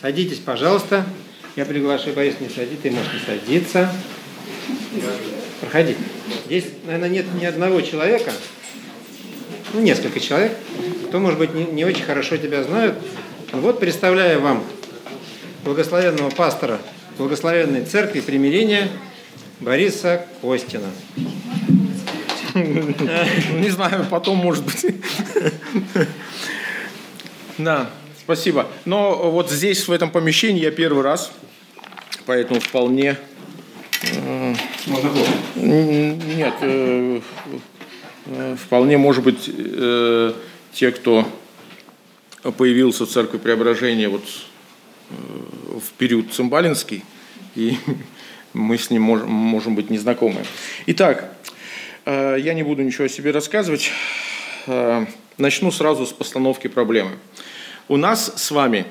Садитесь, пожалуйста. Я приглашаю Борис не садить, ты можешь не садиться. Проходи. Здесь, наверное, нет ни одного человека, ну, несколько человек, кто, может быть, не, не очень хорошо тебя знают. Вот представляю вам благословенного пастора Благословенной Церкви Примирения Бориса Костина. Не знаю, потом, может быть. Да, спасибо. Но вот здесь, в этом помещении, я первый раз, поэтому вполне... Э, Можно Нет, э, э, вполне, может быть, те, кто появился в Церкви Преображения вот в период цимбалинский, и мы с ним можем, можем быть незнакомы. Итак, Э, я не буду ничего о себе рассказывать. Э, начну сразу с постановки проблемы. У нас с вами,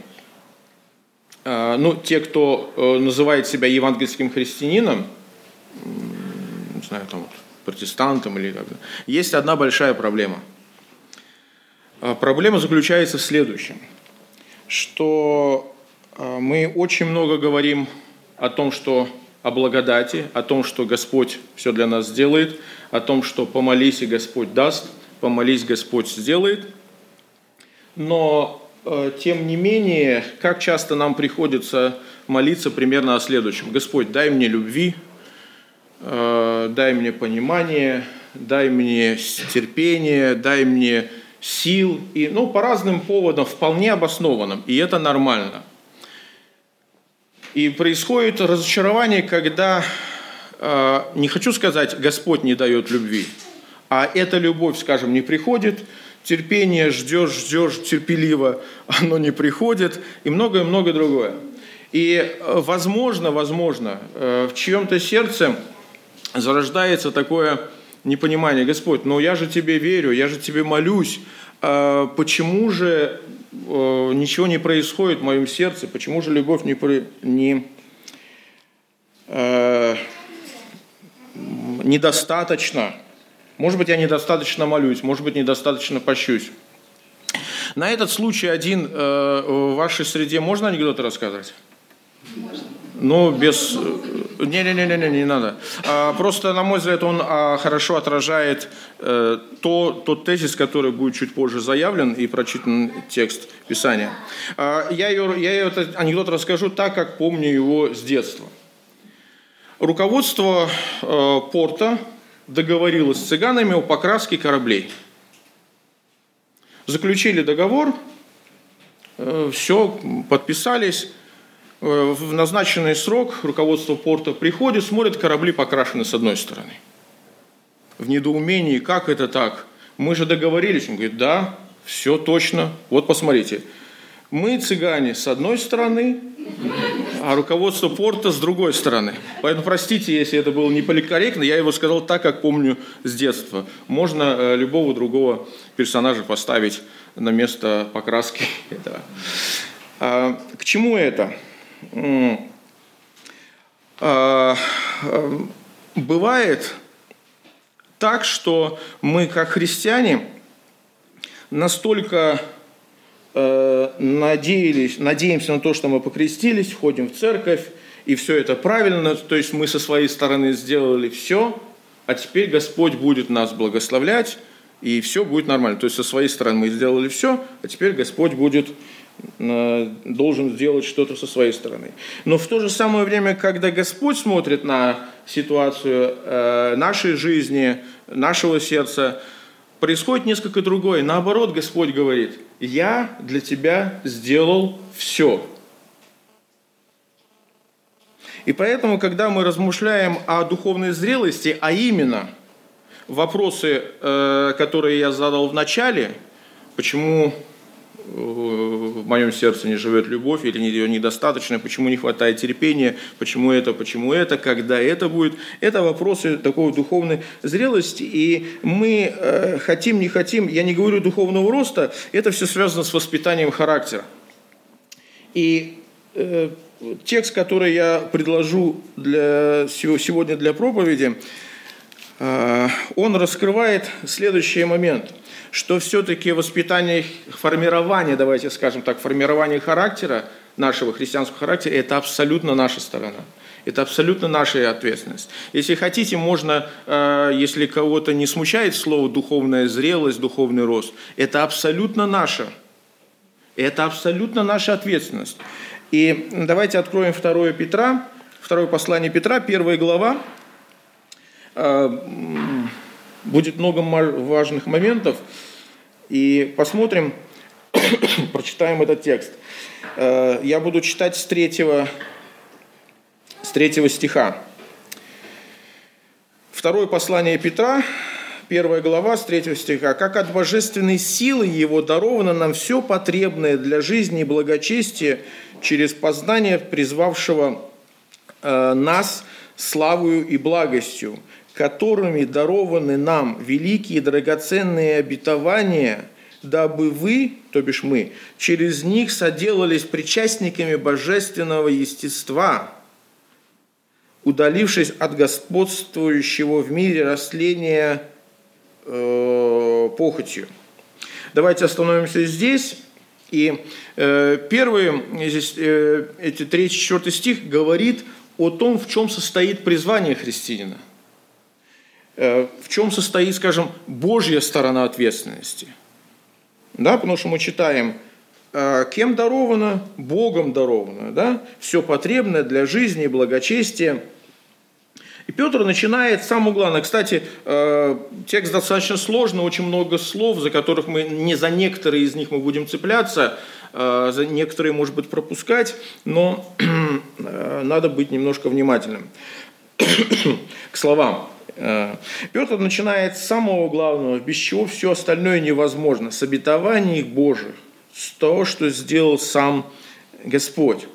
э, ну, те, кто называет себя евангельским христианином, не знаю, там, протестантом или как есть одна большая проблема. Проблема заключается в следующем, что мы очень много говорим о том, что о благодати, о том, что Господь все для нас сделает – о том, что помолись и Господь даст, помолись Господь сделает. Но, э, тем не менее, как часто нам приходится молиться примерно о следующем. Господь, дай мне любви, э, дай мне понимание, дай мне терпение, дай мне сил. И, ну, по разным поводам, вполне обоснованным. И это нормально. И происходит разочарование, когда Э, не хочу сказать, Господь не дает любви, а эта любовь, скажем, не приходит, терпение ждешь, ждешь терпеливо, оно не приходит, и многое-многое другое. И э, возможно, возможно, э, в чьем-то сердце зарождается такое непонимание, Господь, но я же тебе верю, я же тебе молюсь, почему же ничего не происходит в моем сердце, почему же любовь не, не недостаточно. Может быть, я недостаточно молюсь, может быть, недостаточно пощусь. На этот случай один э, в вашей среде можно анекдоты рассказывать? Можно. Ну, без... Не-не-не, не не надо. А, просто, на мой взгляд, он а, хорошо отражает э, то, тот тезис, который будет чуть позже заявлен и прочитан текст Писания. А, я, ее, я ее, этот анекдот расскажу так, как помню его с детства. Руководство э, порта договорилось с цыганами о покраске кораблей. Заключили договор, э, все, подписались. Э, в назначенный срок руководство порта приходит, смотрит, корабли покрашены с одной стороны. В недоумении, как это так? Мы же договорились. Он говорит, да, все точно. Вот посмотрите. Мы, цыгане, с одной стороны, а руководство порта с другой стороны. Поэтому простите, если это было не политкорректно, я его сказал так, как помню с детства. Можно э, любого другого персонажа поставить на место покраски этого. А, к чему это? А, бывает так, что мы, как христиане, настолько Э, надеялись, надеемся на то, что мы покрестились, ходим в церковь, и все это правильно, то есть мы со своей стороны сделали все, а теперь Господь будет нас благословлять, и все будет нормально. То есть со своей стороны мы сделали все, а теперь Господь будет э, должен сделать что-то со своей стороны. Но в то же самое время, когда Господь смотрит на ситуацию э, нашей жизни, нашего сердца, происходит несколько другое. Наоборот, Господь говорит, я для тебя сделал все. И поэтому, когда мы размышляем о духовной зрелости, а именно вопросы, э, которые я задал в начале, почему в моем сердце не живет любовь или ее недостаточно, почему не хватает терпения, почему это, почему это, когда это будет. Это вопросы такой духовной зрелости, и мы э, хотим, не хотим, я не говорю духовного роста, это все связано с воспитанием характера. И э, текст, который я предложу для, сегодня для проповеди, он раскрывает следующий момент – что все-таки воспитание, формирование, давайте скажем так, формирование характера нашего христианского характера, это абсолютно наша сторона. Это абсолютно наша ответственность. Если хотите, можно, э, если кого-то не смущает слово «духовная зрелость», «духовный рост», это абсолютно наше. Это абсолютно наша ответственность. И давайте откроем 2 Петра, второе послание Петра, первая глава. Э, будет много важных моментов. И посмотрим, прочитаем этот текст. Э, я буду читать с третьего с третьего стиха. Второе послание Петра, первая глава, с третьего стиха. «Как от божественной силы Его даровано нам все потребное для жизни и благочестия через познание призвавшего э, нас славою и благостью, которыми дарованы нам великие драгоценные обетования, дабы вы, то бишь мы, через них соделались причастниками божественного естества, удалившись от господствующего в мире растления э, похотью. Давайте остановимся здесь. И э, первый, здесь, э, эти 3-4 стих говорит о том, в чем состоит призвание христианина. Э, в чем состоит, скажем, Божья сторона ответственности. Да, потому что мы читаем, э, кем даровано, Богом даровано, да, все потребное для жизни и благочестия – и Петр начинает с самого главного. Кстати, э, текст достаточно сложный, очень много слов, за которых мы не за некоторые из них мы будем цепляться, э, за некоторые, может быть, пропускать, но надо быть немножко внимательным к словам. Петр начинает с самого главного, без чего все остальное невозможно, с обетований Божьих, с того, что сделал сам Господь.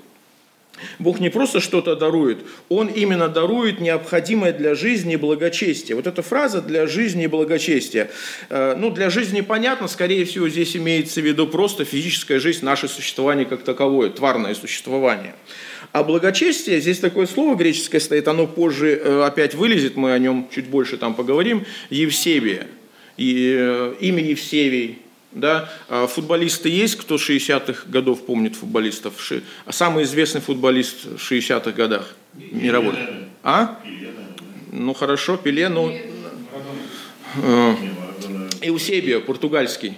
Бог не просто что-то дарует, Он именно дарует необходимое для жизни и благочестия. Вот эта фраза «для жизни и благочестия». Э, ну, для жизни понятно, скорее всего, здесь имеется в виду просто физическая жизнь, наше существование как таковое, тварное существование. А благочестие, здесь такое слово греческое стоит, оно позже э, опять вылезет, мы о нем чуть больше там поговорим, Евсебия. И, э, имя Евсевий, да? А футболисты есть, кто 60-х годов помнит футболистов? А самый известный футболист в 60-х годах мировой? А? Ну хорошо, Пеле, ну... Э, Эусебио, португальский.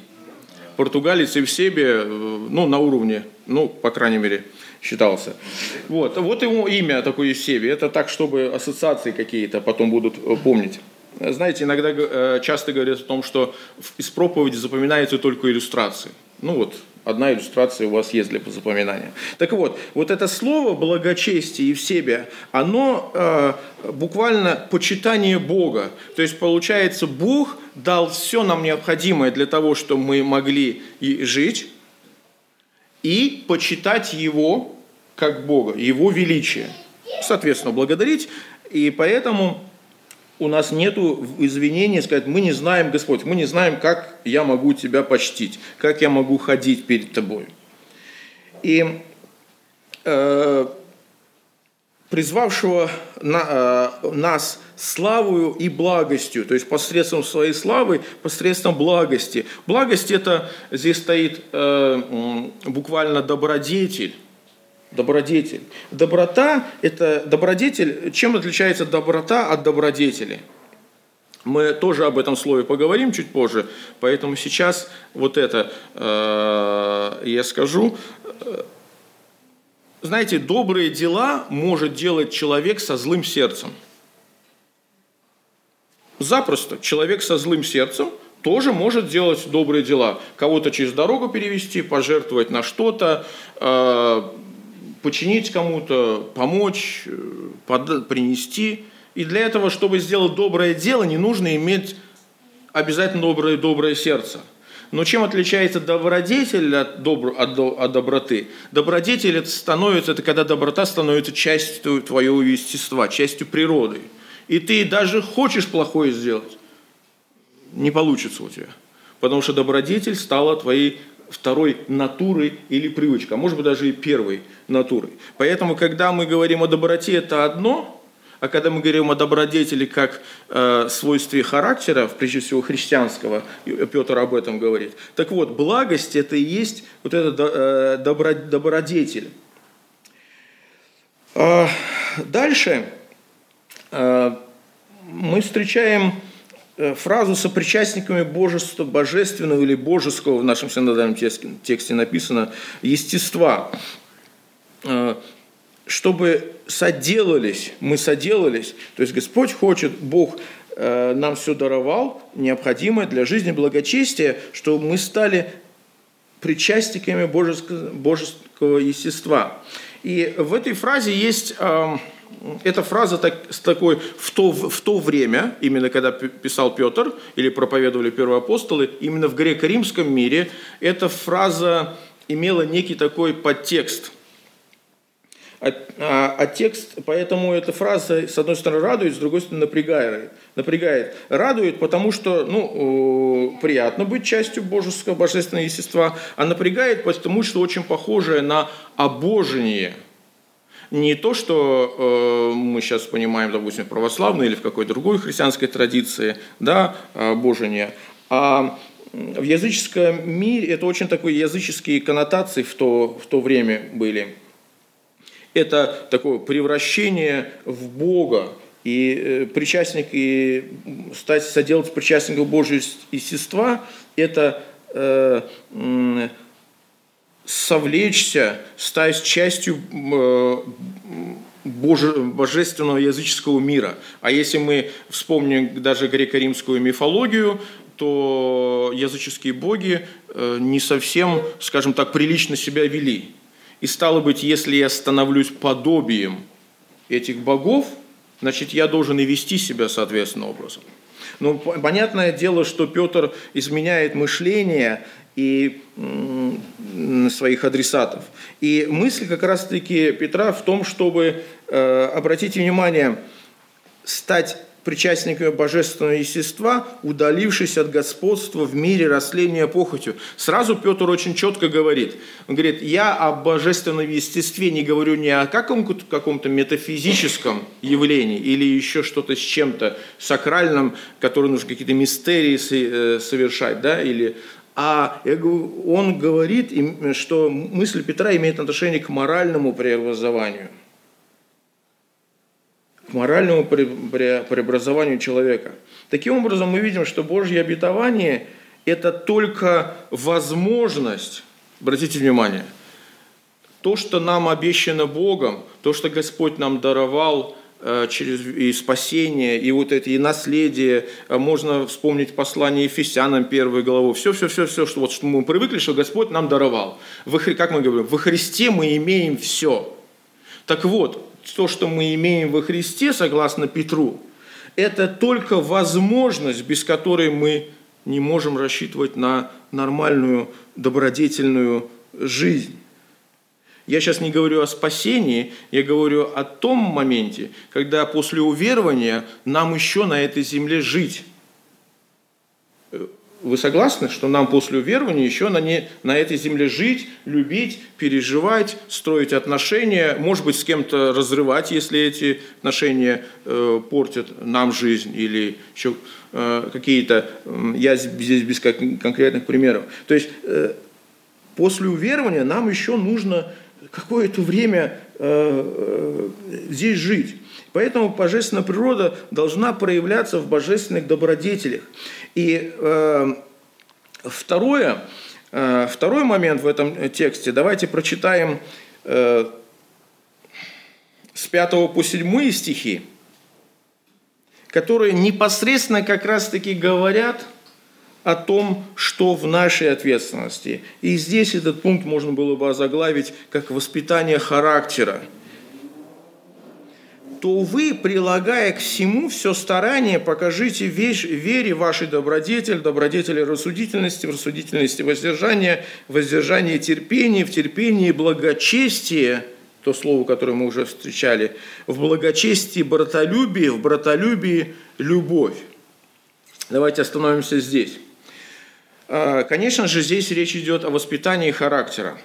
Португалец Эусебио, ну, на уровне, ну, по крайней мере, считался. Вот, вот его имя такое Эусебио. Это так, чтобы ассоциации какие-то потом будут э, помнить. Знаете, иногда э, часто говорят о том, что из проповеди запоминаются только иллюстрации. Ну вот, одна иллюстрация у вас есть для запоминания. Так вот, вот это слово благочестие и в себе, оно э, буквально почитание Бога. То есть, получается, Бог дал все нам необходимое для того, чтобы мы могли и жить, и почитать Его как Бога, Его величие. Соответственно, благодарить. И поэтому у нас нет извинения сказать, мы не знаем, Господь, мы не знаем, как я могу Тебя почтить, как я могу ходить перед Тобой. И э, призвавшего на, э, нас славою и благостью, то есть посредством своей славы, посредством благости. Благость это здесь стоит э, буквально добродетель, добродетель. Доброта – это добродетель. Чем отличается доброта от добродетели? Мы тоже об этом слове поговорим чуть позже, поэтому сейчас вот это э, я скажу. Знаете, добрые дела может делать человек со злым сердцем. Запросто человек со злым сердцем тоже может делать добрые дела. Кого-то через дорогу перевести, пожертвовать на что-то, э, починить кому-то, помочь, э, под, принести. И для этого, чтобы сделать доброе дело, не нужно иметь обязательно доброе, доброе сердце. Но чем отличается добродетель от, добр, от, от доброты? Добродетель это становится, это когда доброта становится частью твоего естества, частью природы. И ты даже хочешь плохое сделать, не получится у тебя. Потому что добродетель стала твоей второй натурой или привычкой, а может быть даже и первой натурой. Поэтому, когда мы говорим о доброте, это одно, а когда мы говорим о добродетели как э, свойстве характера, прежде всего христианского, Петр об этом говорит. Так вот, благость это и есть вот этот э, добро, добродетель. А, дальше а, мы встречаем э, фразу «сопричастниками божества божественного» или «божеского» в нашем синодальном тексте написано «естества». А, чтобы соделались, мы соделались, то есть Господь хочет, Бог э, нам все даровал, необходимое для жизни благочестия, что мы стали причастниками божеского, божеского естества. И в этой фразе есть э, эта фраза так, с такой в то, в то время, именно когда писал Петр или проповедовали первые апостолы, именно в греко-римском мире эта фраза имела некий такой подтекст. А, а, а текст, поэтому эта фраза, с одной стороны, радует, с другой стороны, напрягает. напрягает. Радует, потому что ну, приятно быть частью божеского, божественного естества, а напрягает, потому что очень похожее на обожение – не то, что э, мы сейчас понимаем, допустим, православной или в какой-то другой христианской традиции, да, э, божение, а в языческом мире это очень такой языческие коннотации в то, в то время были. Это такое превращение в Бога, и э, причастник, и стать соделать причастником Божьего естества, это э, совлечься, стать частью э, боже, божественного языческого мира. А если мы вспомним даже греко-римскую мифологию, то языческие боги э, не совсем, скажем так, прилично себя вели. И стало быть, если я становлюсь подобием этих богов, значит, я должен и вести себя соответственным образом. Но понятное дело, что Петр изменяет мышление и своих адресатов. И мысль как раз-таки Петра в том, чтобы, э, обратите внимание, стать причастниками божественного естества, удалившись от господства в мире растления похотью. Сразу Петр очень четко говорит. Он говорит, я о божественном естестве не говорю не о каком-то каком метафизическом явлении или еще что-то с чем-то сакральным, которое нужно какие-то мистерии э, совершать, да, или а он говорит, что мысль Петра имеет отношение к моральному преобразованию. К моральному преобразованию человека. Таким образом, мы видим, что Божье обетование – это только возможность, обратите внимание, то, что нам обещано Богом, то, что Господь нам даровал – Э, через и спасение, и вот эти и наследие. Э, можно вспомнить послание Ефесянам первой главу. Все, все, все, все, что, вот, что мы привыкли, что Господь нам даровал. Во, как мы говорим, во Христе мы имеем все. Так вот, то, что мы имеем во Христе, согласно Петру, это только возможность, без которой мы не можем рассчитывать на нормальную, добродетельную жизнь. Я сейчас не говорю о спасении, я говорю о том моменте, когда после уверования нам еще на этой земле жить. Вы согласны, что нам после уверования еще на, не, на этой земле жить, любить, переживать, строить отношения, может быть, с кем-то разрывать, если эти отношения э, портят нам жизнь или еще э, какие-то, э, я здесь без конкретных примеров. То есть э, после уверования нам еще нужно какое-то время э, э, здесь жить. Поэтому божественная природа должна проявляться в божественных добродетелях. И э, второе, э, второй момент в этом тексте, давайте прочитаем э, с 5 по 7 стихи, которые непосредственно как раз-таки говорят – о том, что в нашей ответственности. И здесь этот пункт можно было бы озаглавить как воспитание характера. То вы, прилагая к всему все старание, покажите вещь, вере вашей добродетель, добродетели рассудительности, в рассудительности воздержания, воздержание терпения, в терпении благочестие, то слово, которое мы уже встречали, в благочестии братолюбие, в братолюбии любовь. Давайте остановимся здесь. А, конечно же, здесь речь идет о воспитании характера.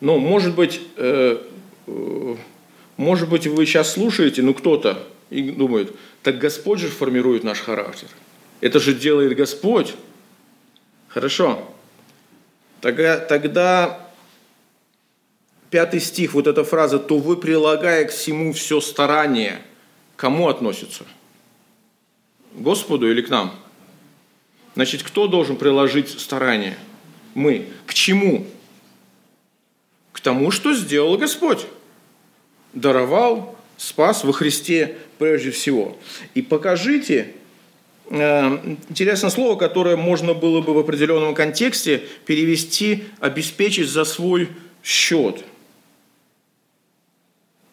Но, может быть, э, э, может быть, вы сейчас слушаете, ну кто-то и думает, так Господь же формирует наш характер. Это же делает Господь. Хорошо. Тогда, тогда пятый стих, вот эта фраза, то вы, прилагая к всему все старание, кому относится? Господу или к нам? Значит, кто должен приложить старание? Мы. К чему? К тому, что сделал Господь. Даровал, спас во Христе прежде всего. И покажите, э, интересное слово, которое можно было бы в определенном контексте перевести «обеспечить за свой счет».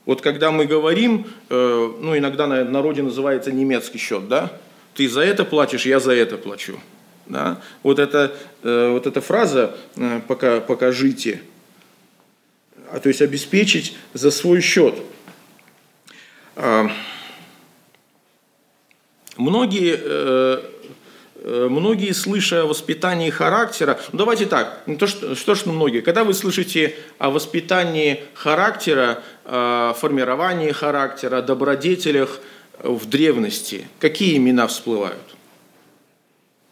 Вот когда мы говорим, э, ну иногда на народе называется немецкий счет, да? Ты за это платишь, я за это плачу. Да? Вот, это, э, вот эта фраза пока, «покажите», то есть обеспечить за свой счет – а, многие, э, э, многие, слыша о воспитании характера, ну давайте так, то, что, что ж многие, когда вы слышите о воспитании характера, формировании характера, добродетелях в древности, какие имена всплывают?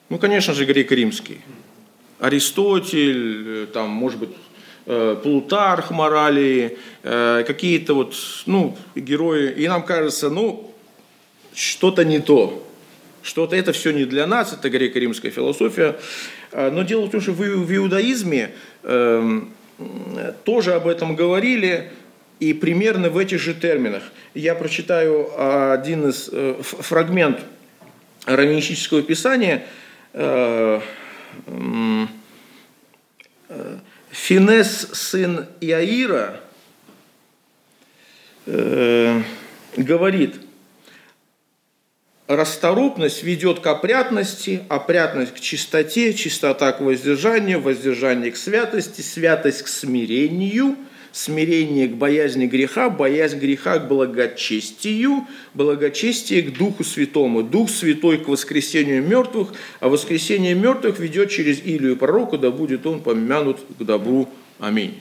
Ну, конечно же, греко-римский. Аристотель, там, может быть, Э, Плутарх морали, э, какие-то вот, ну, герои. И нам кажется, ну, что-то не то. Что-то это все не для нас, это греко-римская философия. Э, но дело в том, что в иудаизме эм, тоже об этом говорили, и примерно в этих же терминах. Я прочитаю один из фрагмент раввинистического писания, Финес, сын Иаира, э, говорит, расторопность ведет к опрятности, опрятность к чистоте, чистота к воздержанию, воздержание к святости, святость к смирению – смирение к боязни греха, боязнь греха к благочестию, благочестие к Духу Святому, Дух Святой к воскресению мертвых, а воскресение мертвых ведет через Илию пророка, да будет он помянут к добру. Аминь.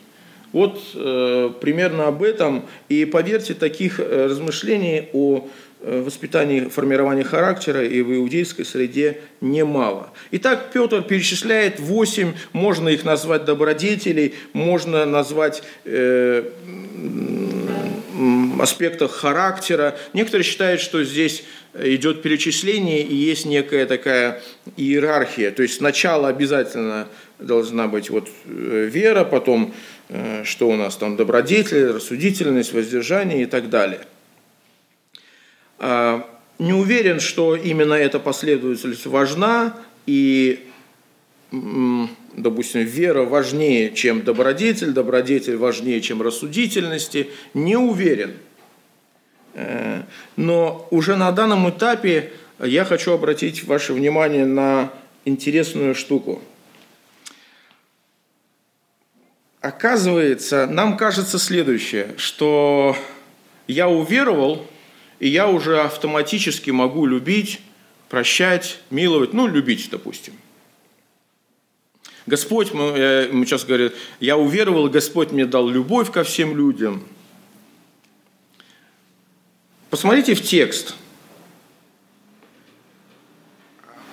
Вот э, примерно об этом. И поверьте, таких э, размышлений о воспитании, формировании характера и в иудейской среде немало. Итак, Петр перечисляет восемь, можно их назвать добродетелей, можно назвать э, аспектах характера. Некоторые считают, что здесь идет перечисление и есть некая такая иерархия. То есть сначала обязательно должна быть вот э, вера, потом э, что у нас там добродетель, рассудительность, воздержание и так далее – не уверен, что именно эта последовательность важна, и, допустим, вера важнее, чем добродетель, добродетель важнее, чем рассудительности. Не уверен. Э, но уже на данном этапе я хочу обратить ваше внимание на интересную штуку. Оказывается, нам кажется следующее, что я уверовал – и я уже автоматически могу любить, прощать, миловать, ну, любить, допустим. Господь, мы, мы сейчас говорим, я уверовал, Господь мне дал любовь ко всем людям. Посмотрите в текст.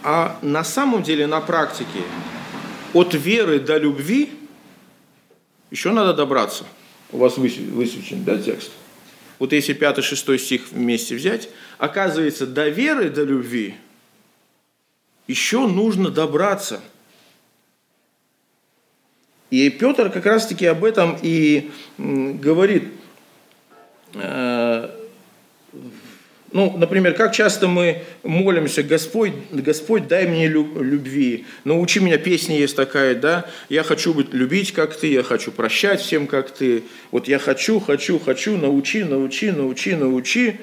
А на самом деле, на практике, от веры до любви еще надо добраться. У вас высвечен, да, текст? Вот если 5-6 стих вместе взять, оказывается, до веры, до любви еще нужно добраться. И Петр как раз-таки об этом и говорит. Э, ну, например, как часто мы молимся, Господь, Господь, дай мне любви, научи меня, песня есть такая, да, я хочу быть, любить, как ты, я хочу прощать всем, как ты, вот я хочу, хочу, хочу, научи, научи, научи, научи.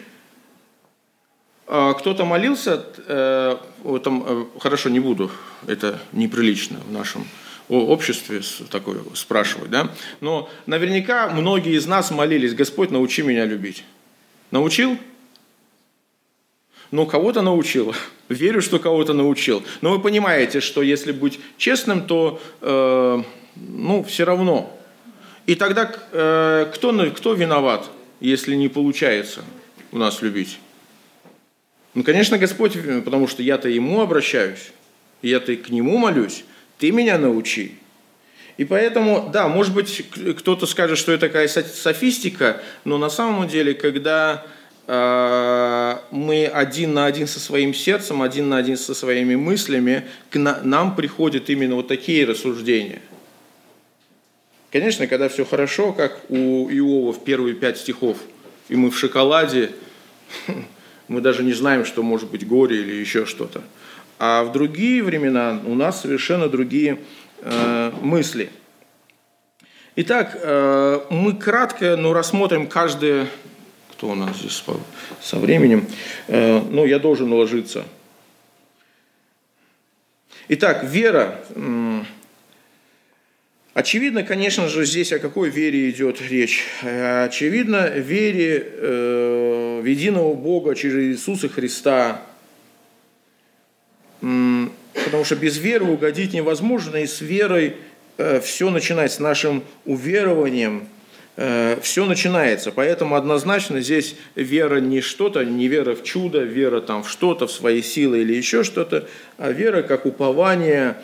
А кто-то молился, э, там, э, хорошо, не буду, это неприлично в нашем обществе такое спрашивать, да, но наверняка многие из нас молились, Господь, научи меня любить. Научил? Но кого-то научил. Верю, что кого-то научил. Но вы понимаете, что если быть честным, то э, ну, все равно. И тогда э, кто, кто виноват, если не получается у нас любить? Ну, конечно, Господь, потому что я-то Ему обращаюсь, я-то к Нему молюсь, Ты меня научи. И поэтому, да, может быть, кто-то скажет, что это такая софистика, но на самом деле, когда мы один на один со своим сердцем, один на один со своими мыслями, к нам приходят именно вот такие рассуждения. Конечно, когда все хорошо, как у Иова в первые пять стихов, и мы в шоколаде, мы даже не знаем, что может быть горе или еще что-то. А в другие времена у нас совершенно другие э, мысли. Итак, э, мы кратко ну, рассмотрим каждое... Кто у нас здесь со временем? Э, ну, я должен уложиться. Итак, вера. Очевидно, конечно же, здесь о какой вере идет речь. Э, очевидно, вере э, в единого Бога через Иисуса Христа. Потому что без веры угодить невозможно, и с верой э, все начинается, с нашим уверованием, все начинается. Поэтому однозначно здесь вера не что-то, не вера в чудо, вера там в что-то, в свои силы или еще что-то, а вера как упование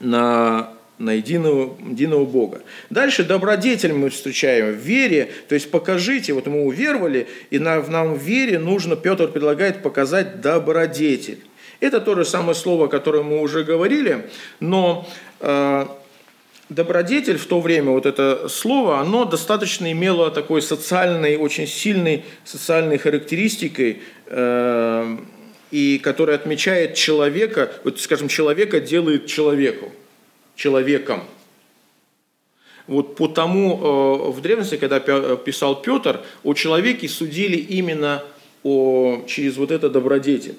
на на единого, единого Бога. Дальше добродетель мы встречаем в вере, то есть покажите, вот мы уверовали, и нам, нам в вере нужно, Петр предлагает показать добродетель. Это то же самое слово, о котором мы уже говорили, но э, добродетель в то время, вот это слово, оно достаточно имело такой социальной, очень сильной социальной характеристикой, э, и которая отмечает человека, вот скажем, человека делает человеку человеком. Вот потому э, в древности, когда писал Петр, о человеке судили именно о, через вот это добродетель.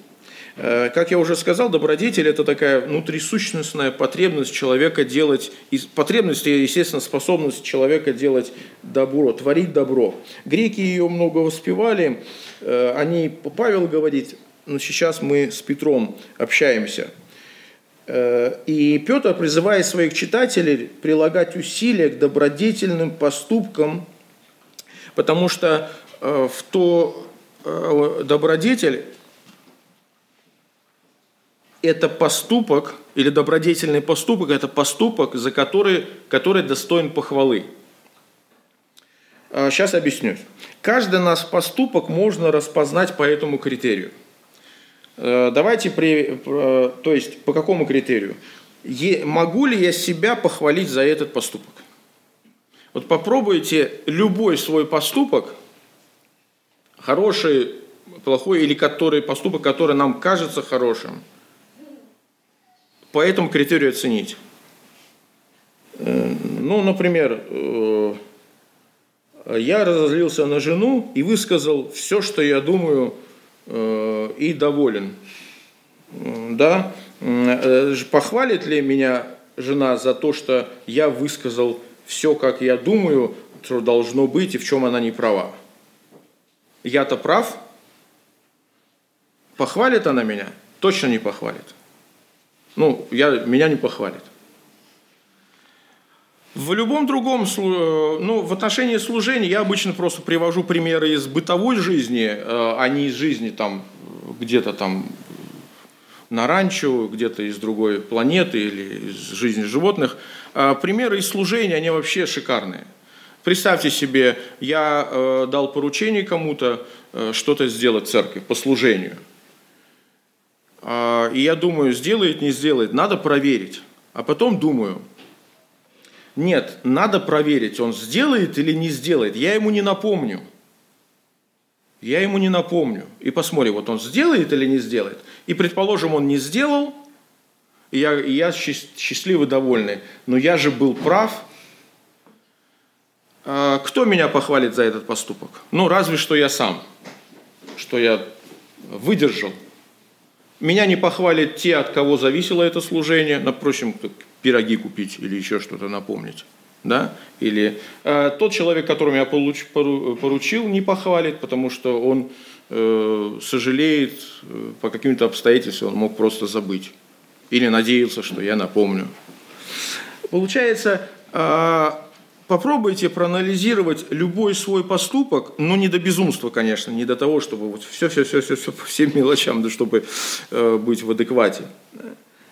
Э, как я уже сказал, добродетель – это такая внутрисущностная потребность человека делать, потребность естественно, способность человека делать добро, творить добро. Греки ее много воспевали, э, они, Павел говорит, но сейчас мы с Петром общаемся – Э, и Петр призывает своих читателей прилагать усилия к добродетельным поступкам, потому что в то добродетель это поступок, или добродетельный поступок, это поступок, за который, который достоин похвалы. Сейчас объясню. Каждый наш поступок можно распознать по этому критерию – Э, давайте, при, то есть по какому критерию? Могу ли я себя похвалить за этот поступок? Вот попробуйте любой свой поступок, хороший, плохой или который, поступок, который нам кажется хорошим, по этому критерию оценить. Э, ну, например, э, я разозлился на жену и высказал все, что я думаю Э, и доволен. Да? Похвалит ли меня жена за то, что я высказал все, как я думаю, что должно быть и в чем она не права? Я-то прав? Похвалит она меня? Точно не похвалит. Ну, я, меня не похвалит. В любом другом, ну, в отношении служения я обычно просто привожу примеры из бытовой жизни, э, а не из жизни там где-то там на ранчо, где-то из другой планеты или из жизни животных. А примеры из служения, они вообще шикарные. Представьте себе, я э, дал поручение кому-то э, что-то сделать в церкви по служению. Э, и я думаю, сделает, не сделает, надо проверить. А потом думаю, нет, надо проверить, он сделает или не сделает. Я ему не напомню. Я ему не напомню. И посмотрим, вот он сделает или не сделает. И, предположим, он не сделал, и я, и я счастливый, довольный. Но я же был прав. А кто меня похвалит за этот поступок? Ну, разве что я сам. Что я выдержал. Меня не похвалят те, от кого зависело это служение. Напротив, пироги купить или еще что-то напомнить. Да? Или э, тот человек, которому я получ, поручил, не похвалит, потому что он э, сожалеет э, по каким-то обстоятельствам, он мог просто забыть. Или надеялся, что я напомню. Получается, э, попробуйте проанализировать любой свой поступок, но не до безумства, конечно, не до того, чтобы вот все, все, все, все, все по всем мелочам, да, чтобы э, быть в адеквате.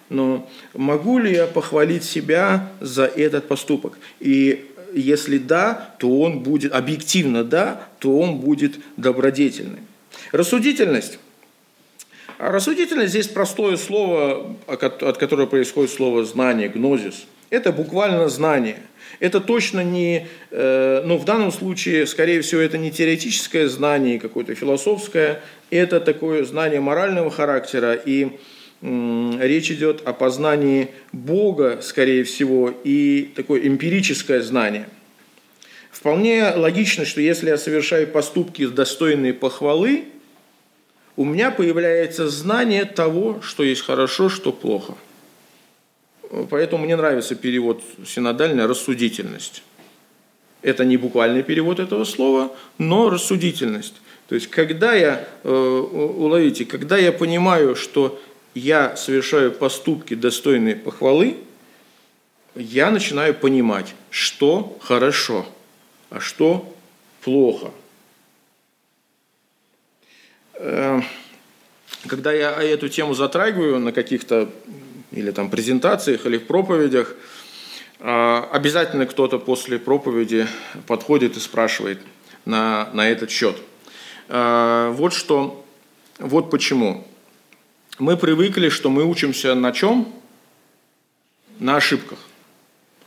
но могу ли я похвалить себя за этот поступок? И если да, то он будет, объективно да, то он будет добродетельный. Рассудительность. А рассудительность здесь простое слово, от которого происходит слово знание, гнозис. Это буквально знание. Это точно не, э, ну в данном случае, скорее всего, это не теоретическое знание какое-то философское, это такое знание морального характера, и речь идет о познании Бога, скорее всего, и такое эмпирическое знание. Вполне логично, что если я совершаю поступки, достойные похвалы, у меня появляется знание того, что есть хорошо, что плохо. Поэтому мне нравится перевод синодальная «рассудительность». Это не буквальный перевод этого слова, но рассудительность. То есть, когда я, э, уловите, когда я понимаю, что я совершаю поступки, достойные похвалы, я начинаю понимать, что хорошо, а что плохо. Э, когда я эту тему затрагиваю на каких-то или там презентациях, или в проповедях, э, обязательно кто-то после проповеди подходит и спрашивает на, на этот счет. Э, вот что, вот почему мы привыкли, что мы учимся на чем? На ошибках.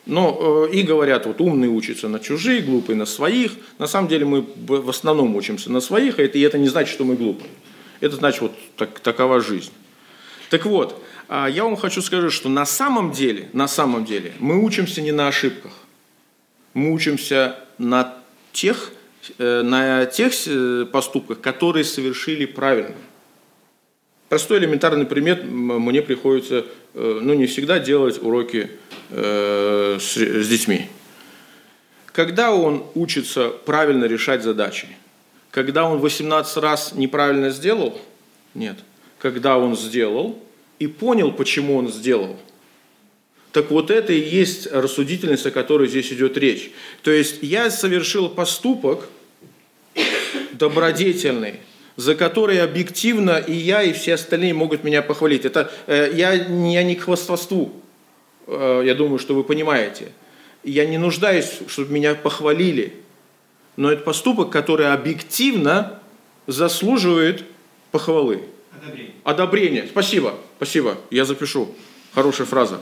Но э, и говорят, вот умный учится на чужих, глупый на своих. На самом деле мы в основном учимся на своих, и это, и это не значит, что мы глупые. Это значит, вот так, такова жизнь. Так вот, а я вам хочу сказать, что на самом деле, на самом деле, мы учимся не на ошибках. Мы учимся на тех, э, на тех э, поступках, которые совершили правильно. Простой элементарный пример, мне приходится, э, ну не всегда делать уроки с, с детьми. Когда он учится правильно решать задачи? Когда он 18 раз неправильно сделал? Нет. Когда он сделал и понял, почему он сделал. Так вот это и есть рассудительность, о которой здесь идет речь. То есть я совершил поступок добродетельный, за которые объективно и я, и все остальные могут меня похвалить. Это, э, я, я не к хвастовству, э, я думаю, что вы понимаете. Я не нуждаюсь, чтобы меня похвалили. Но это поступок, который объективно заслуживает похвалы. Одобрение. Одобрение. Спасибо, спасибо, я запишу. Хорошая фраза.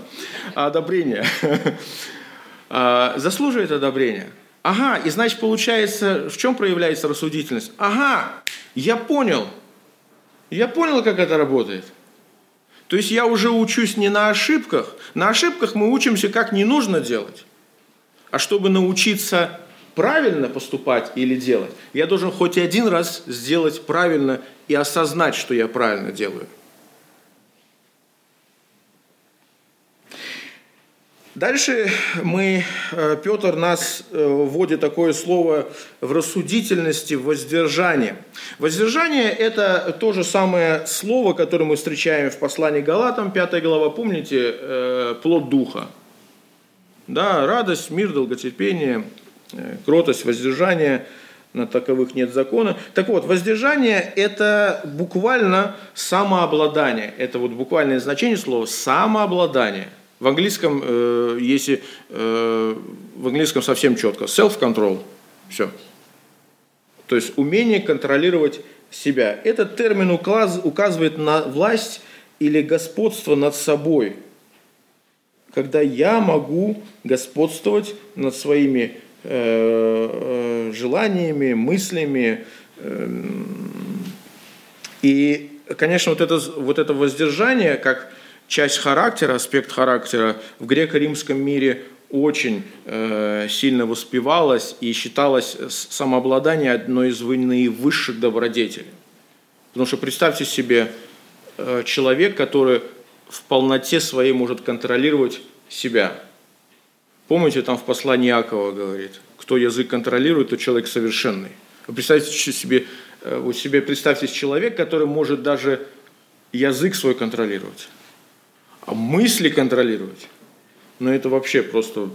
Одобрение. А, заслуживает одобрения. Ага, и значит получается, в чем проявляется рассудительность? Ага, я понял. Я понял, как это работает. То есть я уже учусь не на ошибках. На ошибках мы учимся, как не нужно делать. А чтобы научиться правильно поступать или делать, я должен хоть один раз сделать правильно и осознать, что я правильно делаю. Дальше мы, э, Петр нас э, вводит такое слово в рассудительности, в воздержание. Воздержание – это то же самое слово, которое мы встречаем в послании Галатам, 5 глава, помните, э, плод духа. Да, радость, мир, долготерпение, кротость, воздержание, на таковых нет закона. Так вот, воздержание – это буквально самообладание. Это вот буквальное значение слова «самообладание». В английском, э, если э, в английском совсем четко, self-control, все. То есть умение контролировать себя. Этот термин указ, указывает на власть или господство над собой, когда я могу господствовать над своими желаниями, мыслями. Э, и, конечно, вот это, вот это воздержание, как часть характера, аспект характера в греко-римском мире очень э, сильно воспевалась и считалось самообладание одной из наивысших добродетелей. Потому что представьте себе э, человек, который в полноте своей может контролировать себя. Помните, там в послании Иакова говорит, кто язык контролирует, то человек совершенный. Вы представьте себе, э, вы себе представьте человек, который может даже язык свой контролировать а мысли контролировать, ну это вообще просто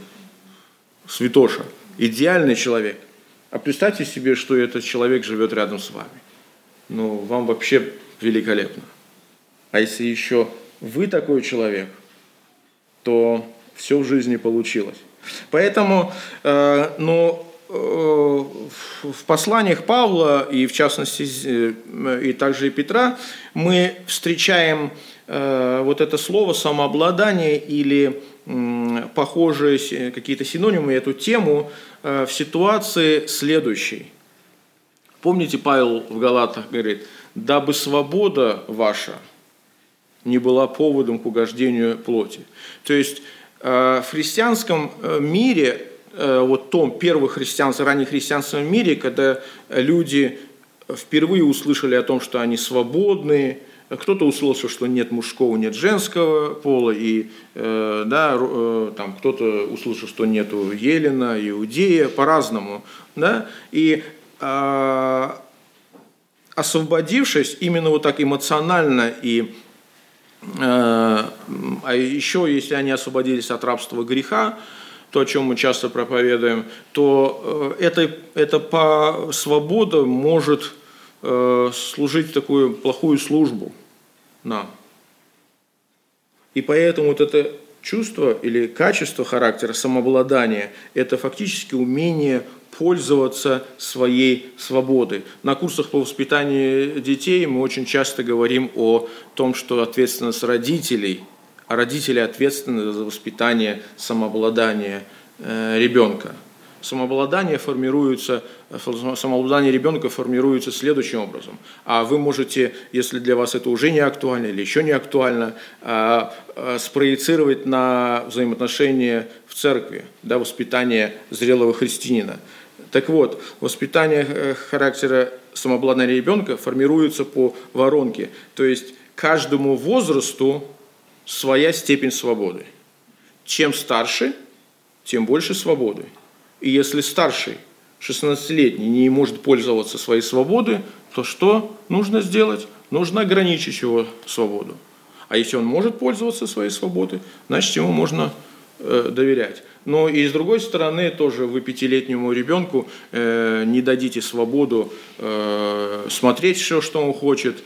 святоша, идеальный человек. А представьте себе, что этот человек живет рядом с вами. Ну, вам вообще великолепно. А если еще вы такой человек, то все в жизни получилось. Поэтому, э, ну, э, в посланиях Павла и в частности э, и также и Петра мы встречаем э, вот это слово самообладание или похожие какие-то синонимы эту тему в ситуации следующей. Помните, Павел в Галатах говорит, дабы свобода ваша не была поводом к угождению плоти. То есть в христианском мире Э, вот том первых христианстве, раннехристианском мире, когда люди впервые услышали о том, что они свободны, кто-то услышал, что нет мужского, нет женского пола, и э, да, э, там кто-то услышал, что нет Елена, Иудея, по-разному. Да? И э, освободившись именно вот так эмоционально и э, а еще если они освободились от рабства греха, то, о чем мы часто проповедуем, то э, это, это по свобода может э, служить такую плохую службу нам. И поэтому вот это чувство или качество характера, самообладания, это фактически умение пользоваться своей свободой. На курсах по воспитанию детей мы очень часто говорим о том, что ответственность родителей – а родители ответственны за воспитание самообладания э, ребенка. Самообладание формируется, самообладание ребенка формируется следующим образом. А вы можете, если для вас это уже не актуально или еще не актуально, а, а, спроецировать на взаимоотношения в церкви, да, воспитание зрелого христианина. Так вот, воспитание э, характера самообладания ребенка формируется по воронке. То есть каждому возрасту своя степень свободы. Чем старше, тем больше свободы. И если старший, 16-летний, не может пользоваться своей свободой, то что нужно сделать? Нужно ограничить его свободу. А если он может пользоваться своей свободой, значит, ему можно э, доверять. Но и с другой стороны, тоже вы пятилетнему ребенку э, не дадите свободу э, смотреть все, что он хочет,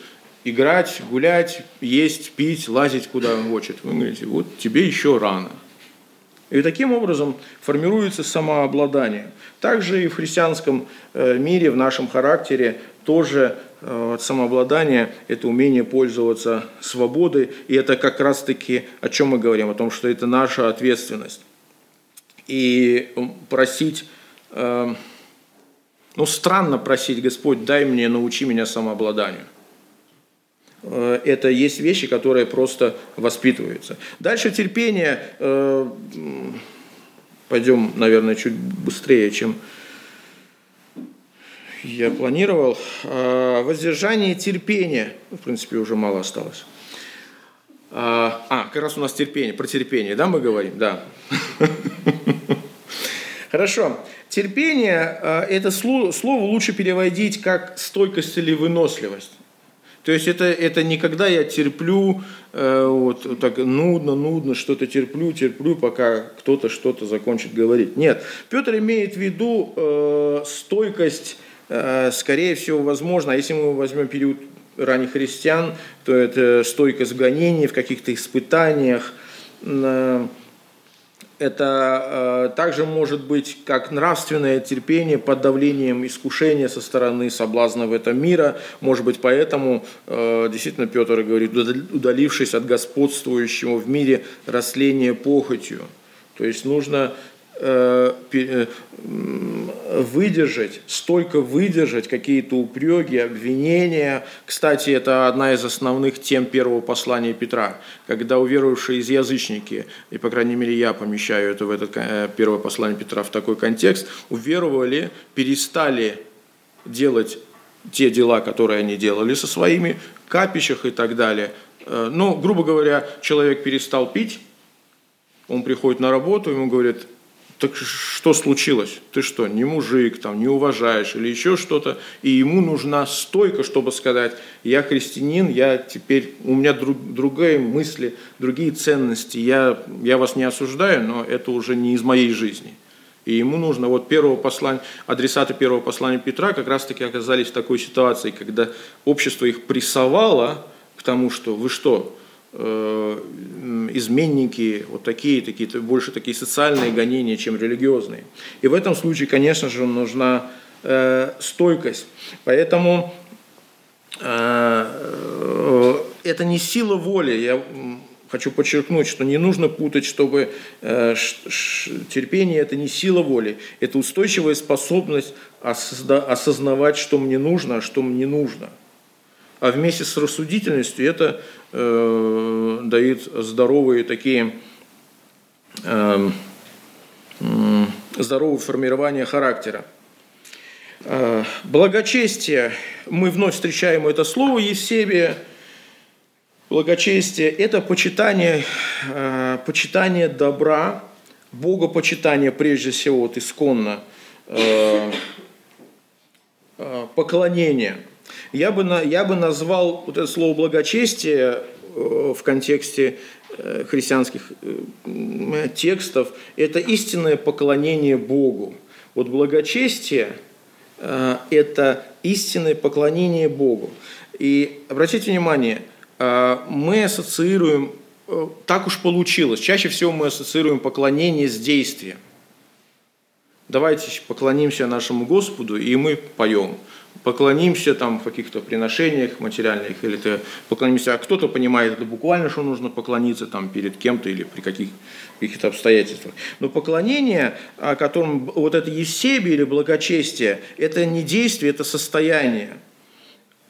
играть, гулять, есть, пить, лазить куда он хочет. Вы говорите, вот тебе еще рано. И таким образом формируется самообладание. Также и в христианском э, мире, в нашем характере тоже самообладание – это умение пользоваться свободой. И это как раз-таки о чем мы говорим, о том, что это наша ответственность. И просить, э, ну странно просить, Господь, дай мне, научи меня самообладанию – Э, это есть вещи, которые просто воспитываются. Дальше терпение. Э, пойдем, наверное, чуть быстрее, чем я планировал. Э, воздержание терпения. Ну, в принципе, уже мало осталось. А, как раз у нас терпение, про терпение, да, мы говорим? Да. Хорошо. Терпение, это слово лучше переводить как стойкость или выносливость. То есть это, это не когда я терплю, э, вот так нудно, нудно, что-то терплю, терплю, пока кто-то что-то закончит говорить. Нет, Петр имеет в виду э, стойкость, скорее всего, возможно, а если мы возьмем период ранних христиан, то это стойкость в гонении, в каких-то испытаниях, э, это э, также может быть как нравственное терпение под давлением искушения со стороны соблазнов этого мира. Может быть, поэтому э, действительно Петр говорит, удалившись от господствующего в мире растления похотью. То есть нужно Э, э, выдержать, столько выдержать какие-то упреки, обвинения. Кстати, это одна из основных тем первого послания Петра, когда уверовавшие из язычники, и, по крайней мере, я помещаю это в это э, первое послание Петра в такой контекст, уверовали, перестали делать те дела, которые они делали со своими, капищах и так далее. Ну, грубо говоря, человек перестал пить, он приходит на работу, ему говорят, так что случилось? Ты что, не мужик, там, не уважаешь или еще что-то? И ему нужна стойка, чтобы сказать, я христианин, я теперь, у меня друг, другие мысли, другие ценности, я, я вас не осуждаю, но это уже не из моей жизни. И ему нужно, вот первого послания, адресаты первого послания Петра как раз-таки оказались в такой ситуации, когда общество их прессовало к тому, что вы что, изменники, вот такие, такие, больше такие социальные гонения, чем религиозные. И в этом случае, конечно же, нужна э, стойкость. Поэтому э, это не сила воли. Я хочу подчеркнуть, что не нужно путать, чтобы э, терпение – это не сила воли, это устойчивая способность осознавать, что мне нужно, а что мне нужно. А вместе с рассудительностью это э, дает здоровые такие э, здоровое формирование характера. Э, благочестие, мы вновь встречаем это слово Евсебия – Благочестие – это почитание, э, почитание добра, богопочитание прежде всего, вот исконно, э, э, поклонение. Я бы, на, я бы назвал вот это слово благочестие э, в контексте э, христианских э, текстов – это истинное поклонение Богу. Вот благочестие это истинное поклонение Богу. И обратите внимание – мы ассоциируем, так уж получилось, чаще всего мы ассоциируем поклонение с действием. Давайте поклонимся нашему Господу, и мы поем. Поклонимся там в каких-то приношениях материальных, или ты поклонимся, а кто-то понимает это буквально, что нужно поклониться там перед кем-то или при каких, каких-то обстоятельствах. Но поклонение, о котором вот это есебие или благочестие, это не действие, это состояние –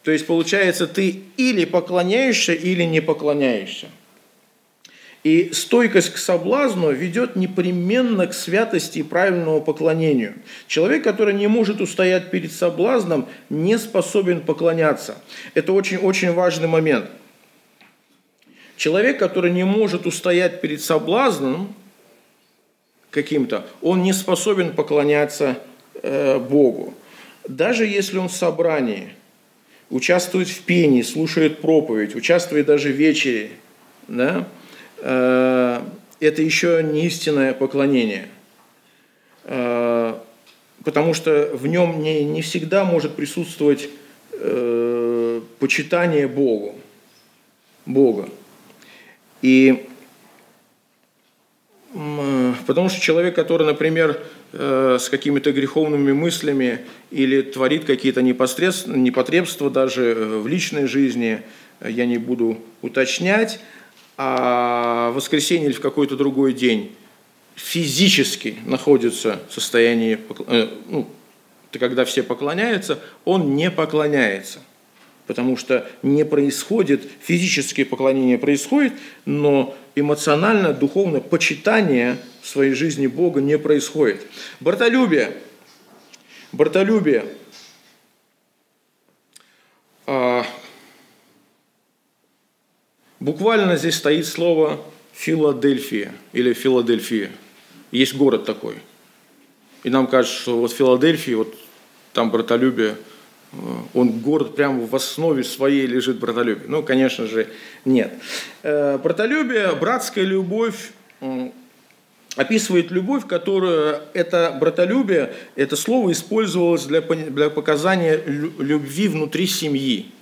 то есть получается, ты или поклоняешься, или не поклоняешься. И стойкость к соблазну ведет непременно к святости и правильному поклонению. Человек, который не может устоять перед соблазном, не способен поклоняться. Это очень-очень важный момент. Человек, который не может устоять перед соблазном каким-то, он не способен поклоняться э, Богу. Даже если он в собрании – участвует в пении, слушает проповедь, участвует даже в вечере, да, это еще не истинное поклонение. Э, потому что в нем не, не всегда может присутствовать э, почитание Богу, Бога. И потому что человек, который, например, Э, с какими-то греховными мыслями или творит какие-то непотребства даже э, в личной жизни, я не буду уточнять, а в воскресенье или в какой-то другой день физически находится в состоянии, э, ну, когда все поклоняются, он не поклоняется потому что не происходит, физическое поклонение происходит, но эмоционально, духовно почитание в своей жизни Бога не происходит. Братолюбие. Братолюбие. Буквально здесь стоит слово Филадельфия или Филадельфия. Есть город такой. И нам кажется, что вот Филадельфия, вот там братолюбие – он город прямо в основе своей лежит братолюбие. Ну, конечно же, нет. Э, братолюбие, братская любовь описывает любовь, которую это братолюбие, это слово использовалось для, для показания любви внутри семьи.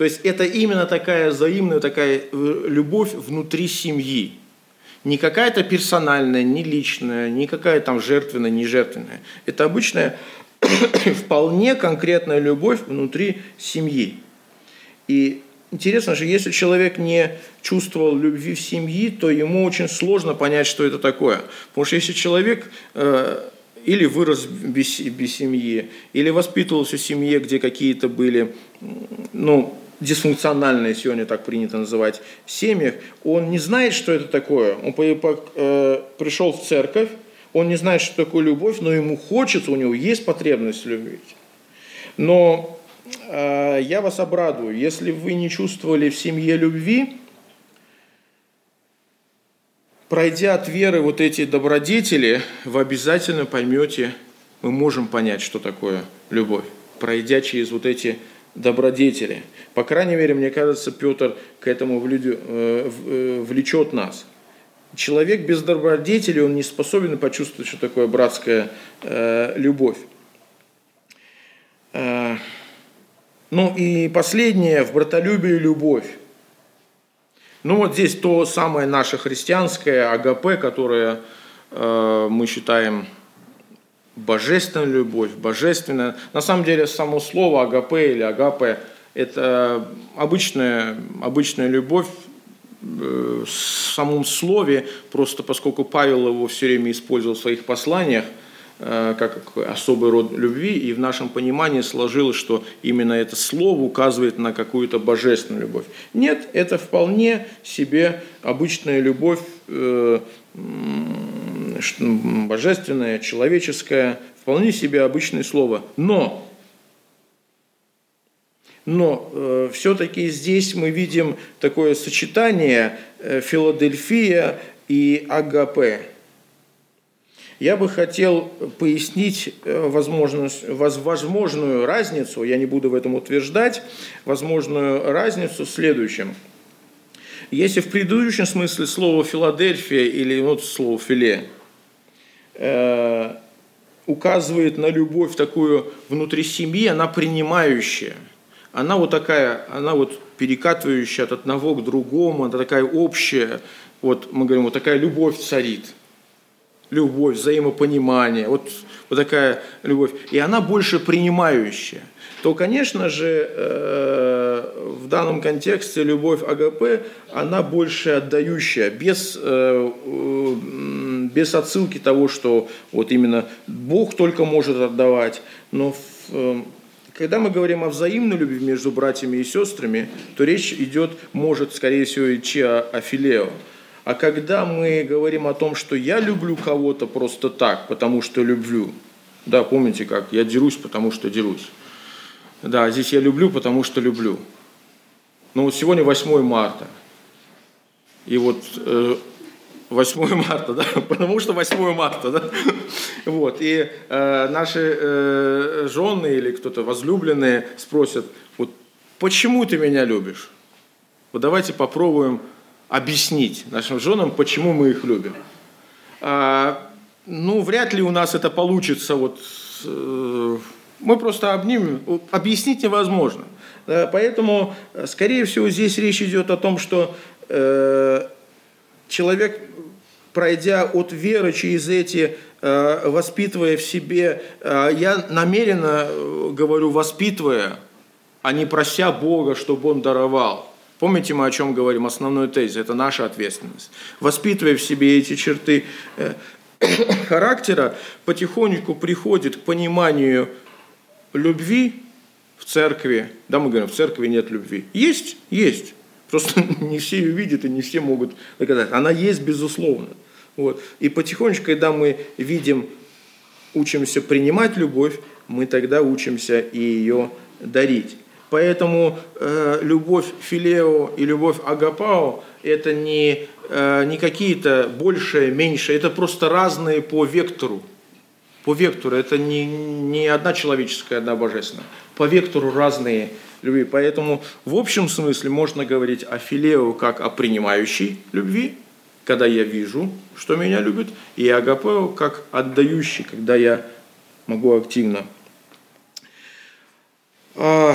То есть это именно такая взаимная такая э, любовь внутри семьи. Не какая-то персональная, не личная, не какая там жертвенная, не жертвенная. Это обычная вполне конкретная любовь внутри семьи. И интересно же, если человек не чувствовал любви в семье, то ему очень сложно понять, что это такое. Потому что если человек э, или вырос без, без семьи, или воспитывался в семье, где какие-то были, ну, дисфункциональные, сегодня так принято называть, семьях, он не знает, что это такое. Он э, пришел в церковь, он не знает, что такое любовь, но ему хочется, у него есть потребность любить. Но э, я вас обрадую, если вы не чувствовали в семье любви, пройдя от веры вот эти добродетели, вы обязательно поймете, мы можем понять, что такое любовь, пройдя через вот эти добродетели. По крайней мере, мне кажется, Петр к этому э, э, влечет нас. Человек без добродетели, он не способен почувствовать, что такое братская э, любовь. Э, ну и последнее, в братолюбии любовь. Ну вот здесь то самое наше христианское АГП, которое э, мы считаем божественная любовь, божественная. На самом деле само слово агапе или агапе – это обычная, обычная любовь э, в самом слове, просто поскольку Павел его все время использовал в своих посланиях, э, как особый род любви, и в нашем понимании сложилось, что именно это слово указывает на какую-то божественную любовь. Нет, это вполне себе обычная любовь, э, божественное, человеческое, вполне себе обычное слово. Но, но э, все-таки здесь мы видим такое сочетание э, Филадельфия и Агапе. Я бы хотел пояснить э, возможность, возможную разницу, я не буду в этом утверждать, возможную разницу в следующем – если в предыдущем смысле слово «Филадельфия» или вот слово «филе» э, указывает на любовь такую внутри семьи, она принимающая. Она вот такая, она вот перекатывающая от одного к другому, она такая общая. Вот мы говорим, вот такая любовь царит. Любовь, взаимопонимание, вот, вот такая любовь. И она больше принимающая то, конечно же, э, в данном контексте любовь АГП, она больше отдающая, без, э, без отсылки того, что вот именно Бог только может отдавать. Но э, когда мы говорим о взаимной любви между братьями и сестрами, то речь идет, может, скорее всего, идти о, филео. А когда мы говорим о том, что я люблю кого-то просто так, потому что люблю, да, помните как, я дерусь, потому что дерусь. Да, здесь я люблю, потому что люблю. Ну вот сегодня 8 марта. И вот э, 8 марта, да, потому что 8 марта, да. Вот, и э, наши э, жены или кто-то возлюбленные спросят, вот почему ты меня любишь? Вот давайте попробуем объяснить нашим женам, почему мы их любим. А, ну, вряд ли у нас это получится вот э, мы просто обнимем, объяснить невозможно. Поэтому, скорее всего, здесь речь идет о том, что э, человек, пройдя от веры через эти, э, воспитывая в себе, э, я намеренно говорю воспитывая, а не прося Бога, чтобы Он даровал. Помните, мы о чем говорим? Основной тезис – это наша ответственность. Воспитывая в себе эти черты характера, потихонечку приходит к пониманию любви в церкви, да, мы говорим, в церкви нет любви. Есть, есть. Просто не все ее видят и не все могут доказать. Она есть, безусловно. Вот. И потихонечку, когда мы видим, учимся принимать любовь, мы тогда учимся и ее дарить. Поэтому э, любовь филео и любовь агапао – это не, э, не какие-то большие, меньшие, это просто разные по вектору по вектору, это не, не одна человеческая, одна божественная. По вектору разные любви. Поэтому в общем смысле можно говорить о филео как о принимающей любви, когда я вижу, что меня любят, и агапео как отдающий, когда я могу активно. А,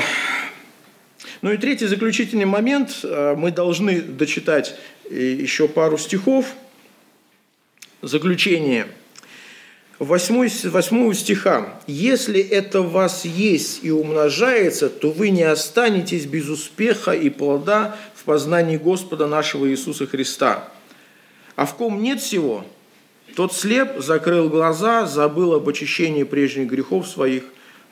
ну и третий заключительный момент. А, мы должны дочитать еще пару стихов. Заключение – 8, 8 стиха. «Если это в вас есть и умножается, то вы не останетесь без успеха и плода в познании Господа нашего Иисуса Христа. А в ком нет всего, тот слеп, закрыл глаза, забыл об очищении прежних грехов своих.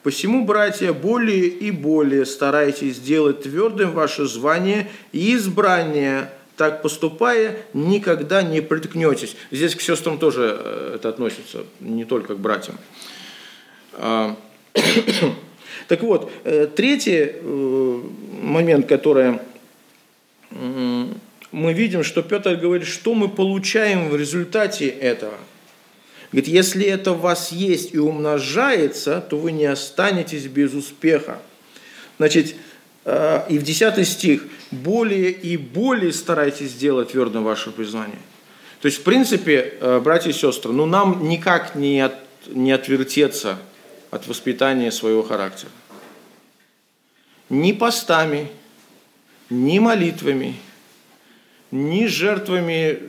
Посему, братья, более и более старайтесь сделать твердым ваше звание и избрание – так поступая, никогда не приткнетесь. Здесь к сестрам тоже э, это относится, не только к братьям. А, так вот, э, третий э, момент, который мы видим, что Петр говорит, что мы получаем в результате этого. Говорит, если это в вас есть и умножается, то вы не останетесь без успеха. Значит, и в 10 стих, более и более старайтесь сделать твердым ваше признание. То есть, в принципе, э, братья и сестры, ну нам никак не, от, не отвертеться от воспитания своего характера. Ни постами, ни молитвами, ни жертвами,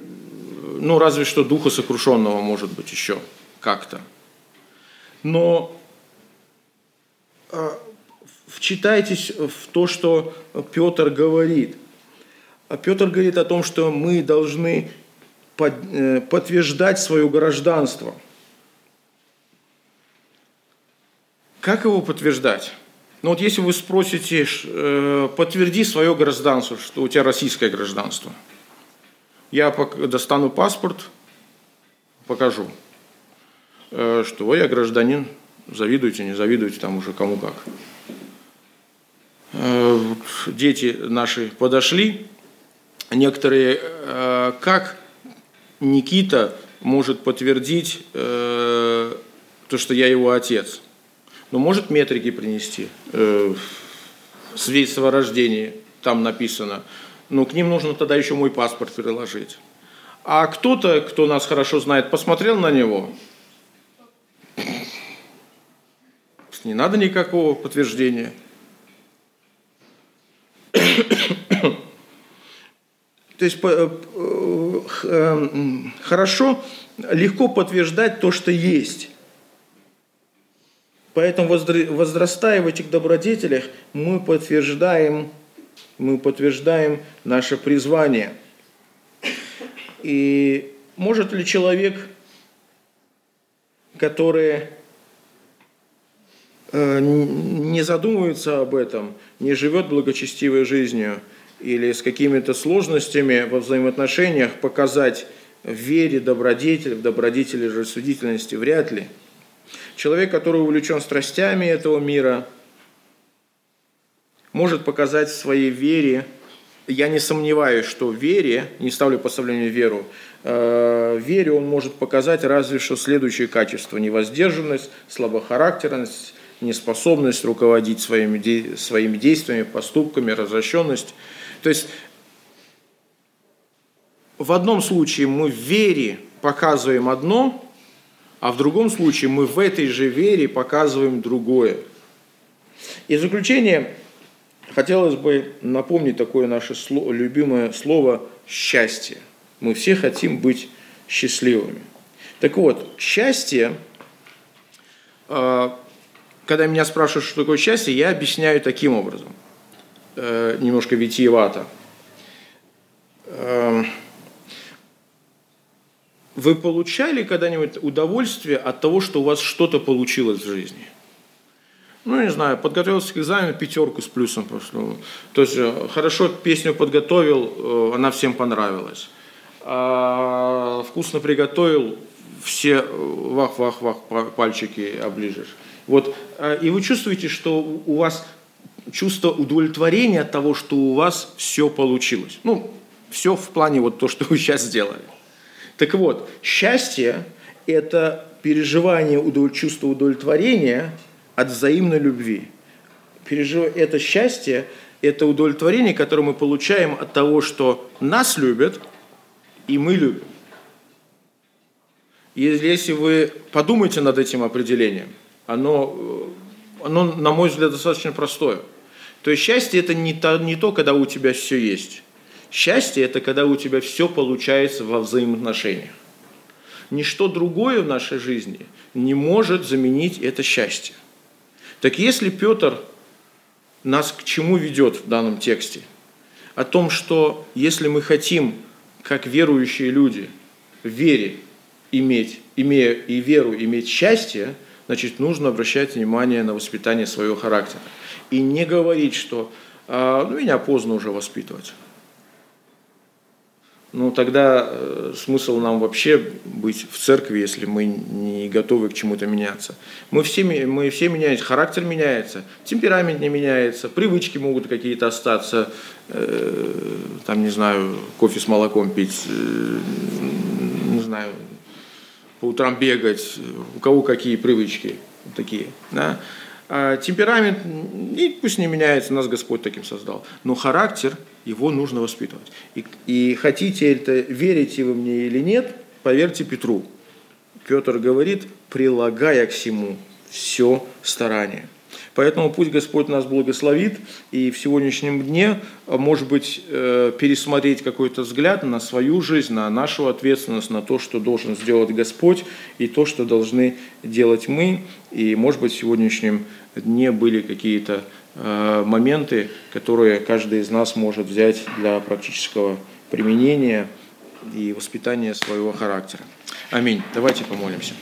ну разве что духа сокрушенного, может быть, еще как-то. Но э, вчитайтесь в то, что Петр говорит. А Петр говорит о том, что мы должны э, подтверждать свое гражданство. Как его подтверждать? Ну вот если вы спросите, э, подтверди свое гражданство, что у тебя российское гражданство. Я достану паспорт, покажу, э, что я гражданин, завидуйте, не завидуйте, там уже кому как. Дети наши подошли, некоторые, э, как Никита может подтвердить э, то, что я его отец. Но ну, может метрики принести, э, свидетельство о рождении, там написано. Но к ним нужно тогда еще мой паспорт приложить. А кто-то, кто нас хорошо знает, посмотрел на него, не надо никакого подтверждения. То есть э, э, хорошо, легко подтверждать то, что есть. Поэтому, возрастая в этих добродетелях, мы подтверждаем, мы подтверждаем наше призвание. И может ли человек, который э, не задумывается об этом, не живет благочестивой жизнью – или с какими-то сложностями во взаимоотношениях показать в вере добродетель, в добродетели рассудительности вряд ли. Человек, который увлечен страстями этого мира, может показать в своей вере, я не сомневаюсь, что в вере, не ставлю поставление веру, э, в вере он может показать разве что следующие качества. Невоздержанность, слабохарактерность, неспособность руководить своими, своими действиями, поступками, развращенность – то есть в одном случае мы в вере показываем одно, а в другом случае мы в этой же вере показываем другое. И в заключение хотелось бы напомнить такое наше любимое слово «счастье». Мы все хотим быть счастливыми. Так вот, счастье, а, когда меня спрашивают, что такое счастье, я объясняю таким образом – э, немножко витиевато. Э, вы получали когда-нибудь удовольствие от того, что у вас что-то получилось в жизни? Ну, не знаю, подготовился к экзамену, пятерку с плюсом прошло. То есть э, хорошо песню подготовил, э, она всем понравилась. А вкусно приготовил, все вах-вах-вах пальчики оближешь. Вот, и вы чувствуете, что у вас чувство удовлетворения от того, что у вас все получилось. Ну, все в плане вот то, что вы сейчас сделали. Так вот, счастье – это переживание чувства удовлетворения от взаимной любви. Это счастье – это удовлетворение, которое мы получаем от того, что нас любят, и мы любим. Если вы подумаете над этим определением, оно, э, оно, на мой взгляд, достаточно простое – то есть счастье это не то, не то, когда у тебя все есть. Счастье это когда у тебя все получается во взаимоотношениях. Ничто другое в нашей жизни не может заменить это счастье. Так если Петр нас к чему ведет в данном тексте? О том, что если мы хотим, как верующие люди, в вере иметь, имея и веру иметь счастье, значит, нужно обращать внимание на воспитание своего характера и не говорить, что а, ну, меня поздно уже воспитывать. Ну, тогда э, смысл нам вообще быть в церкви, если мы не готовы к чему-то меняться. Мы все, мы все меняемся, характер меняется, темперамент не меняется, привычки могут какие-то остаться, э, там, не знаю, кофе с молоком пить, э, не знаю, по утрам бегать, у кого какие привычки такие, да. Темперамент, и пусть не меняется, нас Господь таким создал. Но характер, его нужно воспитывать. И, и хотите это, верите вы мне или нет, поверьте Петру. Петр говорит, прилагая к всему все старание. Поэтому пусть Господь нас благословит и в сегодняшнем дне, может быть, э, пересмотреть какой-то взгляд на свою жизнь, на нашу ответственность, на то, что должен сделать Господь и то, что должны делать мы. И, может быть, в сегодняшнем дне были какие-то э, моменты, которые каждый из нас может взять для практического применения и воспитания своего характера. Аминь. Давайте помолимся.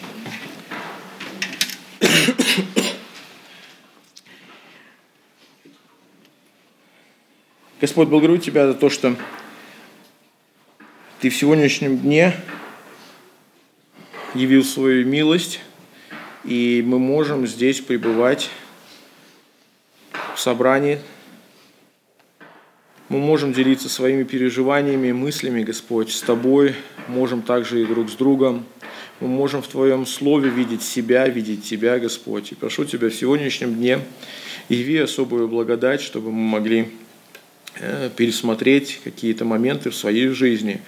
Господь, благодарю Тебя за то, что Ты в сегодняшнем дне явил свою милость, и мы можем здесь пребывать в собрании. Мы можем делиться своими переживаниями, мыслями, Господь, с Тобой, можем также и друг с другом. Мы можем в Твоем Слове видеть себя, видеть Тебя, Господь. И прошу Тебя в сегодняшнем дне яви особую благодать, чтобы мы могли пересмотреть какие-то моменты в своей жизни.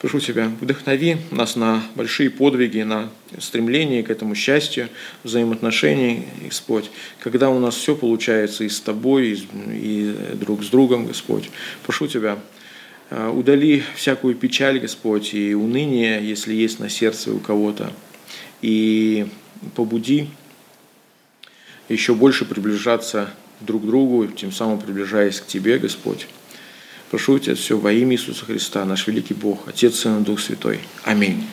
Прошу Тебя, вдохнови нас на большие подвиги, на стремление к этому счастью, взаимоотношений, Господь, когда у нас все получается и с Тобой, и, и друг с другом, Господь. Прошу Тебя, э, удали всякую печаль, Господь, и уныние, если есть на сердце у кого-то, и побуди еще больше приближаться друг другу, тем самым приближаясь к Тебе, Господь. Прошу Тебя все во имя Иисуса Христа, наш великий Бог, Отец, Сын и Дух Святой. Аминь.